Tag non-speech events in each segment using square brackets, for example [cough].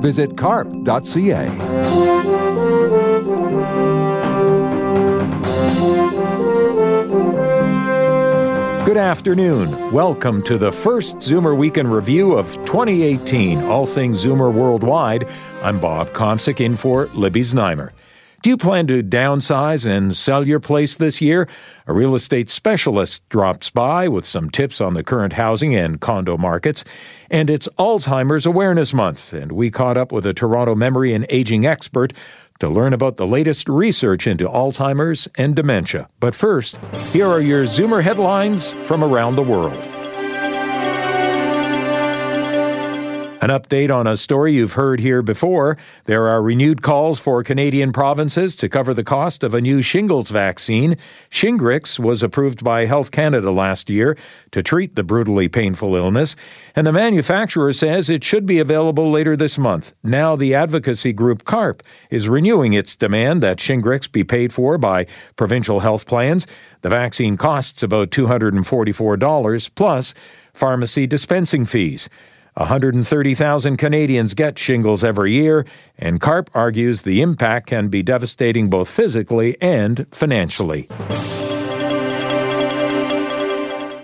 Visit carp.ca. Good afternoon. Welcome to the first Zoomer Week in Review of 2018, all things Zoomer worldwide. I'm Bob Komsic in for Libby Znaimer. Do you plan to downsize and sell your place this year? A real estate specialist drops by with some tips on the current housing and condo markets. And it's Alzheimer's Awareness Month, and we caught up with a Toronto memory and aging expert to learn about the latest research into Alzheimer's and dementia. But first, here are your Zoomer headlines from around the world. An update on a story you've heard here before. There are renewed calls for Canadian provinces to cover the cost of a new shingles vaccine. Shingrix was approved by Health Canada last year to treat the brutally painful illness, and the manufacturer says it should be available later this month. Now, the advocacy group CARP is renewing its demand that Shingrix be paid for by provincial health plans. The vaccine costs about $244 plus pharmacy dispensing fees. 130,000 Canadians get shingles every year, and CARP argues the impact can be devastating both physically and financially.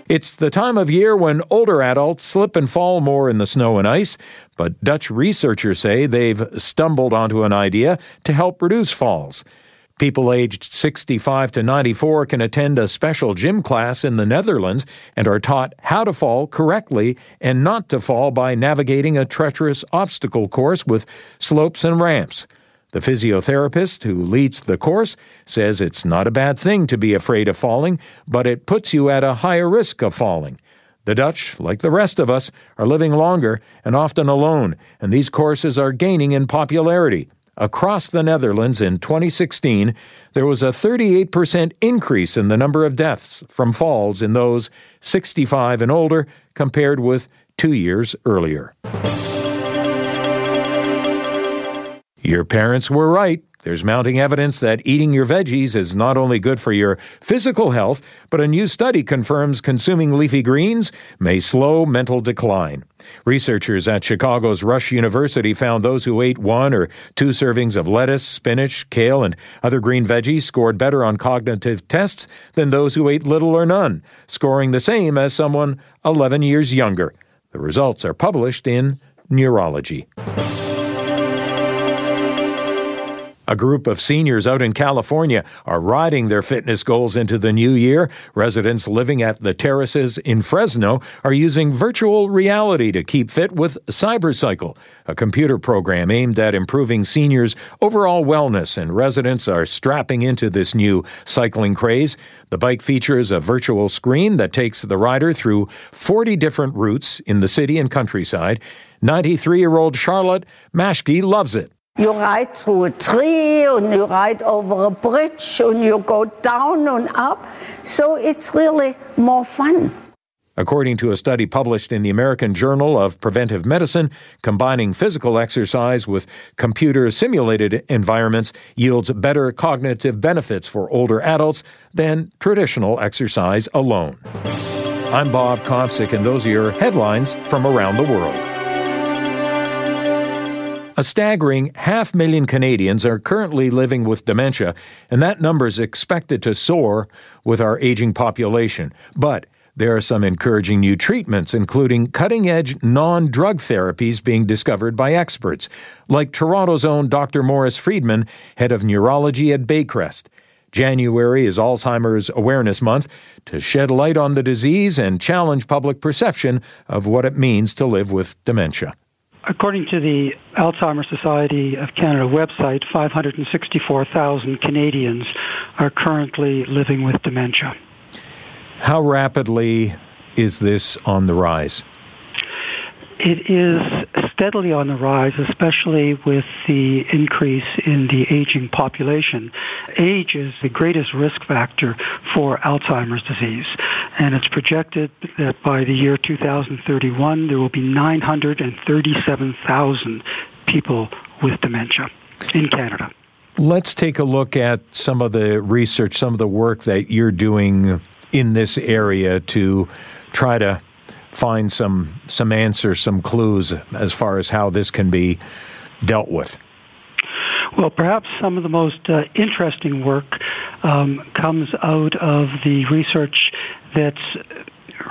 It's the time of year when older adults slip and fall more in the snow and ice, but Dutch researchers say they've stumbled onto an idea to help reduce falls. People aged 65 to 94 can attend a special gym class in the Netherlands and are taught how to fall correctly and not to fall by navigating a treacherous obstacle course with slopes and ramps. The physiotherapist who leads the course says it's not a bad thing to be afraid of falling, but it puts you at a higher risk of falling. The Dutch, like the rest of us, are living longer and often alone, and these courses are gaining in popularity. Across the Netherlands in 2016, there was a 38% increase in the number of deaths from falls in those 65 and older compared with two years earlier. Your parents were right. There's mounting evidence that eating your veggies is not only good for your physical health, but a new study confirms consuming leafy greens may slow mental decline. Researchers at Chicago's Rush University found those who ate one or two servings of lettuce, spinach, kale, and other green veggies scored better on cognitive tests than those who ate little or none, scoring the same as someone 11 years younger. The results are published in Neurology. A group of seniors out in California are riding their fitness goals into the new year. Residents living at the terraces in Fresno are using virtual reality to keep fit with Cybercycle, a computer program aimed at improving seniors' overall wellness, and residents are strapping into this new cycling craze. The bike features a virtual screen that takes the rider through 40 different routes in the city and countryside. 93 year old Charlotte Maschke loves it. You ride through a tree and you ride over a bridge and you go down and up. So it's really more fun. According to a study published in the American Journal of Preventive Medicine, combining physical exercise with computer simulated environments yields better cognitive benefits for older adults than traditional exercise alone. I'm Bob Komsic, and those are your headlines from around the world. A staggering half million Canadians are currently living with dementia, and that number is expected to soar with our aging population. But there are some encouraging new treatments, including cutting edge non drug therapies being discovered by experts, like Toronto's own Dr. Morris Freedman, head of neurology at Baycrest. January is Alzheimer's Awareness Month to shed light on the disease and challenge public perception of what it means to live with dementia. According to the Alzheimer's Society of Canada website, 564,000 Canadians are currently living with dementia. How rapidly is this on the rise? It is steadily on the rise, especially with the increase in the aging population. Age is the greatest risk factor for Alzheimer's disease, and it's projected that by the year 2031 there will be 937,000 people with dementia in Canada. Let's take a look at some of the research, some of the work that you're doing in this area to try to find some some answers, some clues as far as how this can be dealt with? Well, perhaps some of the most uh, interesting work um, comes out of the research that's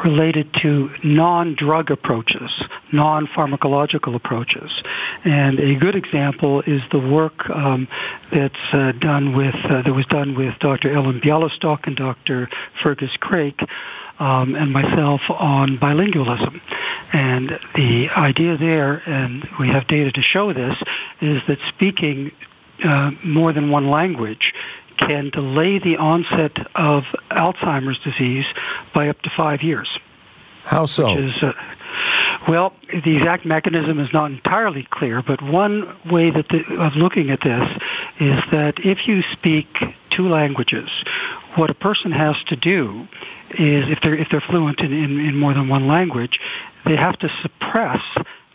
related to non-drug approaches, non-pharmacological approaches. And a good example is the work um, that's uh, done with uh, that was done with Dr. Ellen Bialystok and Dr. Fergus Craik um, and myself on bilingualism. And the idea there, and we have data to show this, is that speaking uh, more than one language can delay the onset of Alzheimer's disease by up to five years. How so? Is, uh, well, the exact mechanism is not entirely clear, but one way that the, of looking at this is that if you speak two languages, what a person has to do is if they're if they're fluent in, in, in more than one language, they have to suppress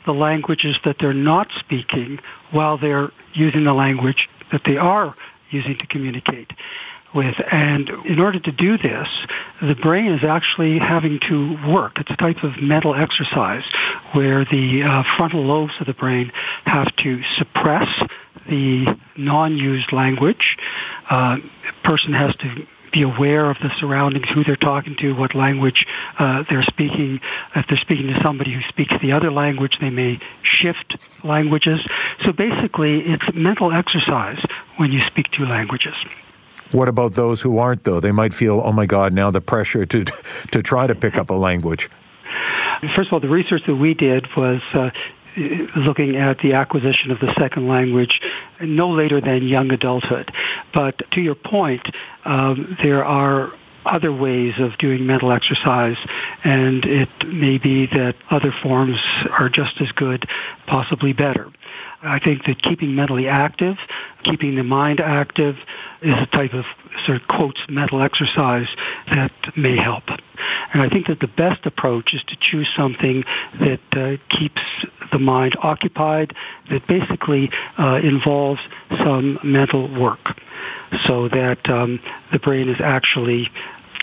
the languages that they're not speaking while they're using the language that they are using to communicate with. And in order to do this, the brain is actually having to work. It's a type of mental exercise where the uh, frontal lobes of the brain have to suppress the non-used language. Uh, a person has to be aware of the surroundings, who they're talking to, what language uh, they're speaking. If they're speaking to somebody who speaks the other language, they may shift languages. So basically, it's mental exercise when you speak two languages. What about those who aren't, though? They might feel, oh my God, now the pressure to, [laughs] to try to pick up a language. First of all, the research that we did was uh, looking at the acquisition of the second language no later than young adulthood. But to your point, um, there are other ways of doing mental exercise, and it may be that other forms are just as good, possibly better. I think that keeping mentally active, keeping the mind active, is a type of sort of quotes mental exercise that may help. And I think that the best approach is to choose something that uh, keeps the mind occupied, that basically uh, involves some mental work, so that um, the brain is actually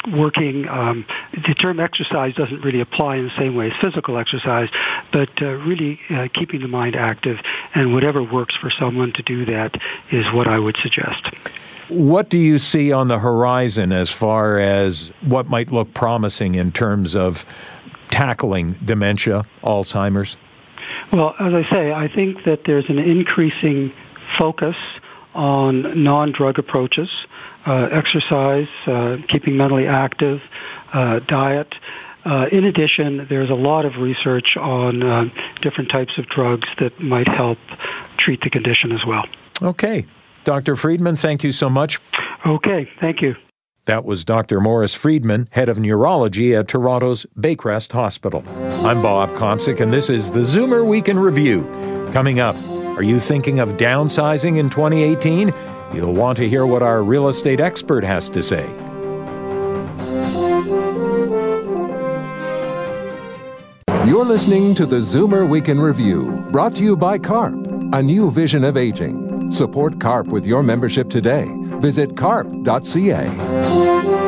working. Um, the term exercise doesn't really apply in the same way as physical exercise, but uh, really uh, keeping the mind active and whatever works for someone to do that is what I would suggest. What do you see on the horizon as far as what might look promising in terms of tackling dementia, Alzheimer's? Well, as I say, I think that there's an increasing focus on non-drug approaches, uh, exercise, uh, keeping mentally active, uh, diet. Uh, in addition, there's a lot of research on uh, different types of drugs that might help treat the condition as well. Okay. Dr. Freedman, thank you so much. Okay, thank you. That was Dr. Morris Freedman, head of neurology at Toronto's Baycrest Hospital. I'm Bob Komsic, and this is the Zoomer Week in Review. Coming up, are you thinking of downsizing in 2018? You'll want to hear what our real estate expert has to say. You're listening to the Zoomer Week in Review, brought to you by CARP, a new vision of aging. Support CARP with your membership today. Visit carp.ca.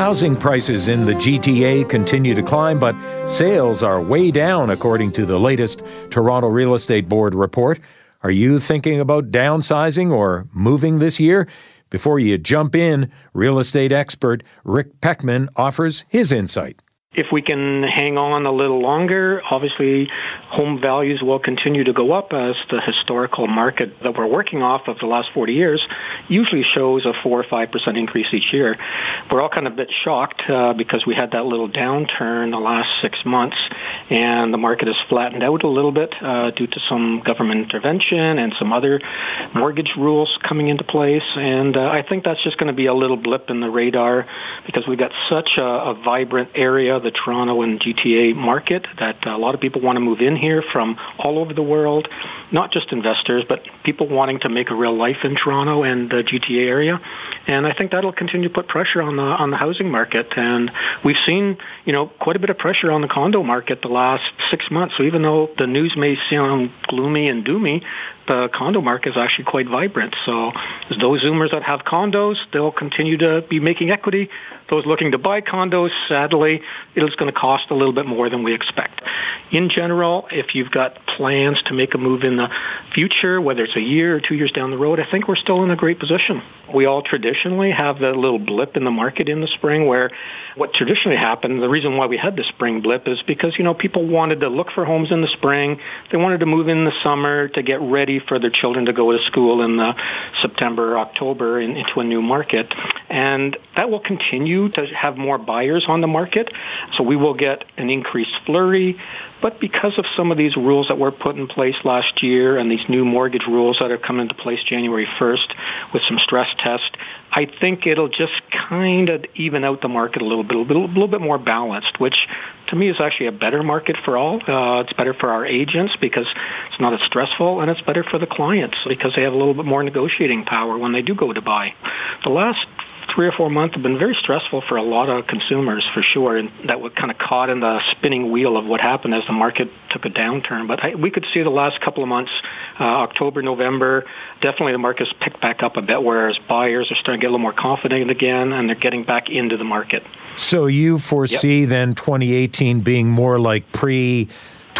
Housing prices in the GTA continue to climb, but sales are way down, according to the latest Toronto Real Estate Board report. Are you thinking about downsizing or moving this year? Before you jump in, real estate expert Rick Pecman offers his insight. If we can hang on a little longer, obviously home values will continue to go up as the historical market that we're working off of the last 40 years usually shows a 4 or 5% increase each year. We're all kind of a bit shocked uh, because we had that little downturn the last six months and the market has flattened out a little bit uh, due to some government intervention and some other mortgage rules coming into place. And uh, I think that's just going to be a little blip in the radar because we've got such a, a vibrant area the Toronto and GTA market, that uh, a lot of people want to move in here from all over the world, not just investors, but people wanting to make a real life in Toronto and the GTA area. And I think that'll continue to put pressure on the on the housing market. And we've seen, you know, quite a bit of pressure on the condo market the last six months. So even though the news may sound gloomy and doomy, the condo market is actually quite vibrant. So those Zoomers that have condos, they'll continue to be making equity. Those looking to buy condos, sadly, it's going to cost a little bit more than we expect. In general, if you've got plans to make a move in the future, whether it's a year or two years down the road, I think we're still in a great position. We all traditionally have that little blip in the market in the spring where what traditionally happened, the reason why we had the spring blip is because, you know, people wanted to look for homes in the spring. They wanted to move in the summer to get ready for their children to go to school in the September, October in, into a new market. And that will continue to have more buyers on the market. So we will get an increased flurry. But because of some of these rules that were put in place last year and these new mortgage rules that have come into place January 1st with some stress tests, I think it'll just kind of even out the market a little bit, a little, a little bit more balanced, which to me is actually a better market for all. Uh, it's better for our agents because it's not as stressful, and it's better for the clients because they have a little bit more negotiating power when they do go to buy. The last three or four months have been very stressful for a lot of consumers, for sure, and that were kind of caught in the spinning wheel of what happened as the market took a downturn. But I, we could see the last couple of months, uh, October, November, definitely the market's picked back up a bit, whereas buyers are starting to get a little more confident again, and they're getting back into the market. So you foresee yep. then 2018 being more like pre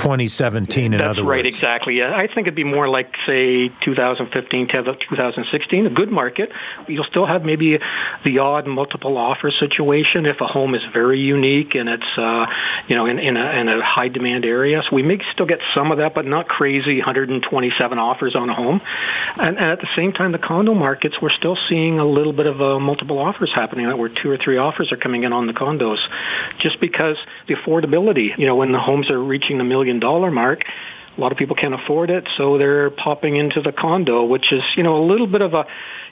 2017 in That's other right, words. exactly. I think it'd be more like say 2015 to 2016, a good market. You'll still have maybe the odd multiple offer situation if a home is very unique and it's uh, you know in, in, a, in a high demand area. So we may still get some of that, but not crazy 127 offers on a home. And, and at the same time, the condo markets we're still seeing a little bit of uh, multiple offers happening. That where two or three offers are coming in on the condos, just because the affordability. You know, when the homes are reaching the million million dollar mark, a lot of people can't afford it, so they're popping into the condo, which is, you know, a little bit of a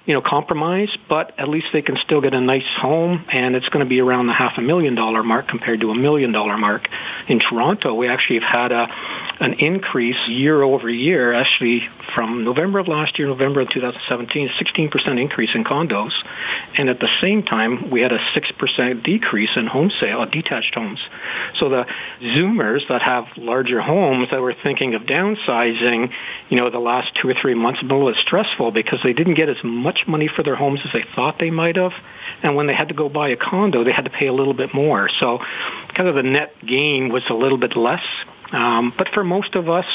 you know, compromise, but at least they can still get a nice home, and it's going to be around the half a million dollar mark compared to a million dollar mark. In Toronto, we actually have had a an increase year over year, actually from November of last year, November of 2017, 16% increase in condos, and at the same time, we had a 6% decrease in home sale, detached homes. So the Zoomers that have larger homes that were thinking of downsizing, you know, the last two or three months been a little stressful because they didn't get as much much money for their homes as they thought they might have. And when they had to go buy a condo, they had to pay a little bit more. So kind of the net gain was a little bit less um, but for most of us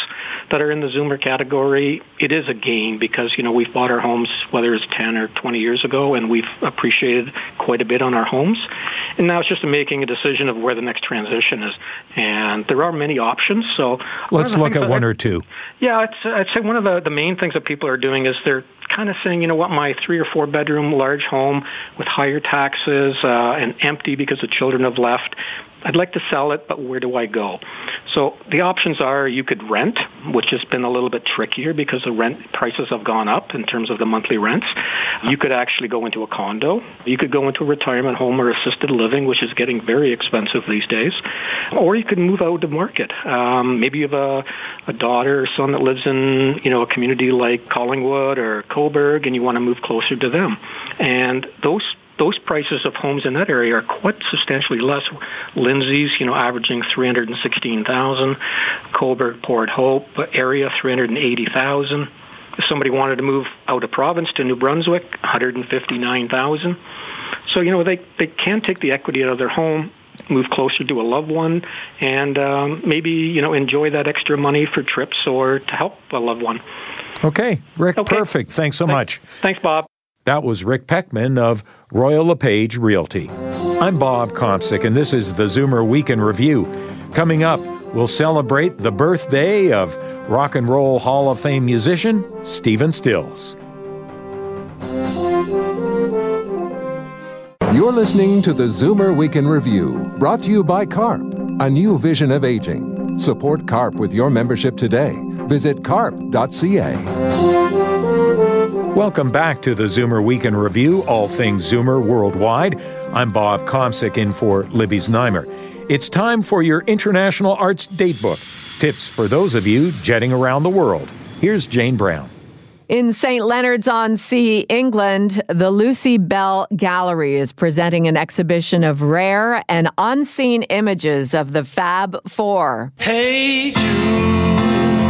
that are in the Zoomer category, it is a gain because you know we've bought our homes whether it's 10 or 20 years ago, and we've appreciated quite a bit on our homes. And now it's just making a decision of where the next transition is. And there are many options. So let's look at one I, or two. Yeah, I'd, I'd say one of the, the main things that people are doing is they're kind of saying, you know what, my three or four bedroom large home with higher taxes uh, and empty because the children have left, I'd like to sell it, but where do I go? So the options are you could rent, which has been a little bit trickier because the rent prices have gone up in terms of the monthly rents. You could actually go into a condo. You could go into a retirement home or assisted living, which is getting very expensive these days. Or you could move out of market. Um, maybe you have a, a daughter or son that lives in you know a community like Collingwood or Cobourg, and you want to move closer to them. And those those prices of homes in that area are quite substantially less. Lindsay's, you know, averaging 316,000. Cobourg, Port Hope area, 380,000. If somebody wanted to move out of province to New Brunswick, 159,000. So, you know, they, they can take the equity out of their home, move closer to a loved one, and um, maybe, you know, enjoy that extra money for trips or to help a loved one. Okay, Rick, okay. perfect. Thanks so Thanks. much. Thanks, Bob. That was Rick Pecman of Royal LePage Realty. I'm Bob Komsic, and this is the Zoomer Week in Review. Coming up, we'll celebrate the birthday of Rock and Roll Hall of Fame musician Stephen Stills. You're listening to the Zoomer Week in Review, brought to you by CARP, a new vision of aging. Support CARP with your membership today. Visit carp.ca. Welcome back to the Zoomer Week in Review, all things Zoomer worldwide. I'm Bob Komsic in for Libby Znaimer. It's time for your International Arts Datebook. Tips for those of you jetting around the world. Here's Jane Brown. In St. Leonard's on Sea, England, the Lucy Bell Gallery is presenting an exhibition of rare and unseen images of the Fab Four. Hey Jude.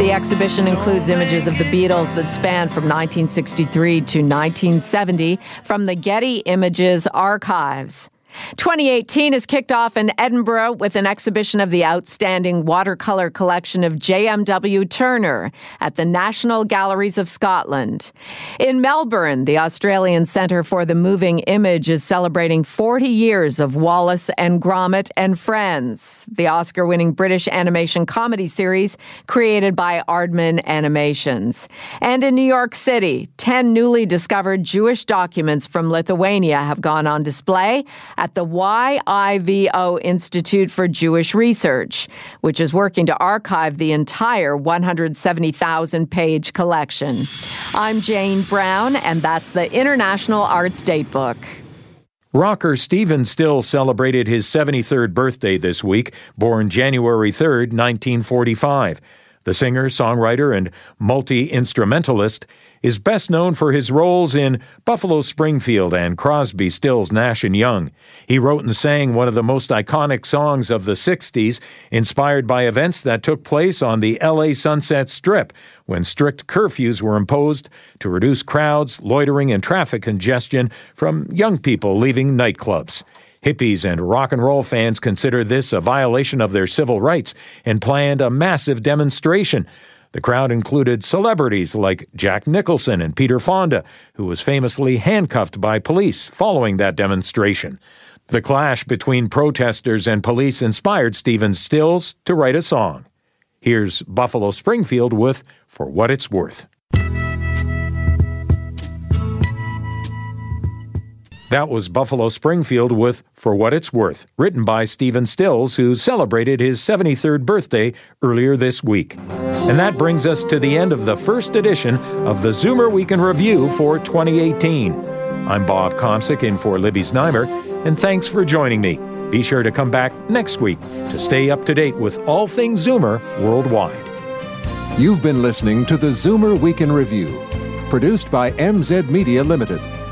The exhibition includes images of the Beatles that span from 1963 to 1970 from the Getty Images archives. 2018 is kicked off in Edinburgh with an exhibition of the outstanding watercolor collection of JMW Turner at the National Galleries of Scotland. In Melbourne, the Australian Centre for the Moving Image is celebrating 40 years of Wallace and Gromit and Friends, the Oscar winning British animation comedy series created by Aardman Animations. And in New York City, 10 newly discovered Jewish documents from Lithuania have gone on display at the YIVO Institute for Jewish Research, which is working to archive the entire 170,000 page collection. I'm Jane Brown, and that's the International Arts Datebook. Rocker Stephen Still celebrated his 73rd birthday this week, born January 3, 1945. The singer, songwriter, and multi instrumentalist is best known for his roles in Buffalo Springfield and Crosby, Stills, Nash and Young. He wrote and sang one of the most iconic songs of the 60s, inspired by events that took place on the LA Sunset Strip when strict curfews were imposed to reduce crowds, loitering, and traffic congestion from young people leaving nightclubs. Hippies and rock and roll fans consider this a violation of their civil rights and planned a massive demonstration. The crowd included celebrities like Jack Nicholson and Peter Fonda, who was famously handcuffed by police following that demonstration. The clash between protesters and police inspired Stephen Stills to write a song. Here's Buffalo Springfield with For What It's Worth. That was Buffalo Springfield with For What It's Worth, written by Stephen Stills, who celebrated his 73rd birthday earlier this week. And that brings us to the end of the first edition of the Zoomer Week in Review for 2018. I'm Bob Komsic in for Libby Znaimer, and thanks for joining me. Be sure to come back next week to stay up to date with all things Zoomer worldwide. You've been listening to the Zoomer Week in Review, produced by MZ Media Limited.